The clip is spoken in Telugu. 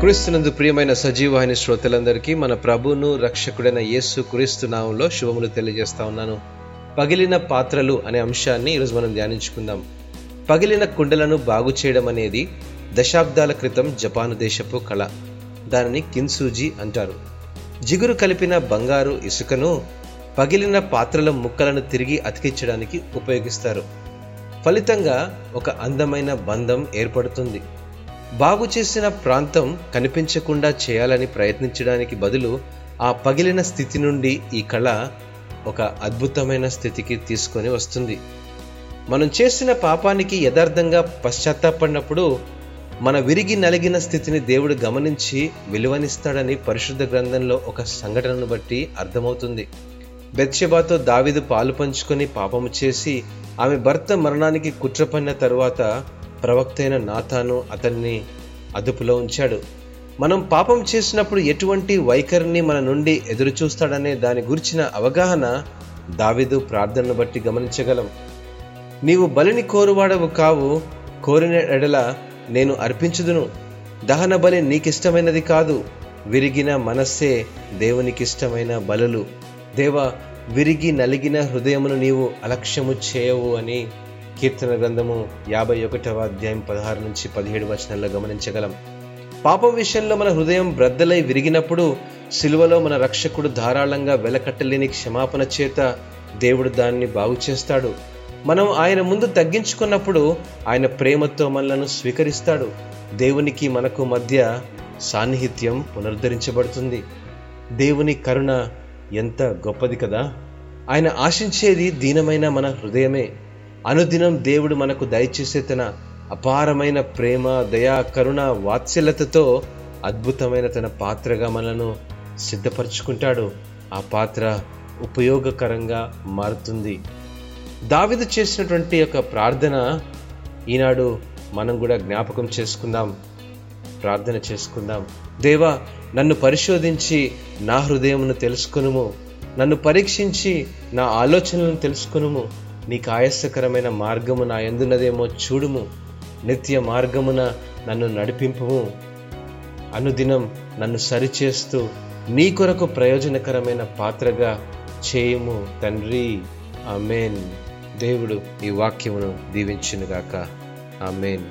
క్రీస్తునందు ప్రియమైన సజీవాహిని శ్రోతలందరికీ మన ప్రభును రక్షకుడైన యేసు క్రీస్తు నామంలో శుభములు తెలియజేస్తా ఉన్నాను. పగిలిన పాత్రలు అనే అంశాన్ని ఈరోజు మనం ధ్యానించుకుందాం. పగిలిన కుండలను బాగు చేయడం అనేది దశాబ్దాల క్రితం జపాను దేశపు కళ. దానిని కిన్సూజీ అంటారు. జిగురు కలిపిన బంగారు ఇసుకను పగిలిన పాత్రల ముక్కలను తిరిగి అతికించడానికి ఉపయోగిస్తారు. ఫలితంగా ఒక అందమైన బంధం ఏర్పడుతుంది. బాగు చేసిన ప్రాంతం కనిపించకుండా చేయాలని ప్రయత్నించడానికి బదులు ఆ పగిలిన స్థితి నుండి ఈ కళ ఒక అద్భుతమైన స్థితికి తీసుకొని వస్తుంది. మనం చేసిన పాపానికి యథార్థంగా పశ్చాత్తాపడినప్పుడు మన విరిగి నలిగిన స్థితిని దేవుడు గమనించి విలువనిస్తాడని పరిశుద్ధ గ్రంథంలో ఒక సంఘటనను బట్టి అర్థమవుతుంది. బెత్షబాతో దావిదు పాలు పంచుకొని పాపము చేసి ఆమె భర్త మరణానికి కుట్రపడిన తరువాత ప్రవక్తైన నాతాను నాథాను అతన్ని అదుపులో ఉంచాడు. మనం పాపం చేసినప్పుడు ఎటువంటి వైఖరిని మన నుండి ఎదురు చూస్తాడనే దాని గురించిన అవగాహన దావిదు ప్రార్థనను బట్టి గమనించగలం. నీవు బలిని కోరువాడవు కావు కోరిన ఎడల నేను అర్పించుదును. దహన బలి నీకిష్టమైనది కాదు విరిగిన మనస్సే దేవునికిష్టమైన బలులు. దేవ విరిగి నలిగిన హృదయమును నీవు అలక్ష్యము చేయవు అని కీర్తన గ్రంథము యాభై ఒకటవ అధ్యాయం పదహారు నుంచి పదిహేడు వచనాల్లో గమనించగలం. పాపం విషయంలో మన హృదయం బ్రద్దలై విరిగినప్పుడు సిలువలో మన రక్షకుడు ధారాళంగా వెలకట్టలేని క్షమాపణ చేత దేవుడు దాన్ని బాగు చేస్తాడు. మనం ఆయన ముందు తగ్గించుకున్నప్పుడు ఆయన ప్రేమతో మనలను స్వీకరిస్తాడు. దేవునికి మనకు మధ్య సాన్నిహిత్యం పునరుద్ధరించబడుతుంది. దేవుని కరుణ ఎంత గొప్పది కదా? ఆయన ఆశించేది దీనమైన మన హృదయమే. అనుదినం దేవుడు మనకు దయచేసే తన అపారమైన ప్రేమ దయా కరుణ వాత్సల్యతతో అద్భుతమైన తన పాత్రగా మనను సిద్ధపరచుకుంటాడు. ఆ పాత్ర ఉపయోగకరంగా మారుతుంది. దావిదు చేసినటువంటి యొక్క ప్రార్థన ఈనాడు మనం కూడా జ్ఞాపకం చేసుకుందాం ప్రార్థన చేసుకుందాం. దేవా నన్ను పరిశోధించి నా హృదయమును తెలుసుకునుము. నన్ను పరీక్షించి నా ఆలోచనలను తెలుసుకునుము. నీకు ఆయాసకరమైన మార్గము నా ఎందున్నదేమో చూడుము. నిత్య మార్గమున నన్ను నడిపింపుము. అనుదినం నన్ను సరిచేస్తూ నీ కొరకు ప్రయోజనకరమైన పాత్రగా చేయుము తండ్రి. ఆమెన్. దేవుడు ఈ వాక్యమును దీవించునుగాక. ఆమెన్.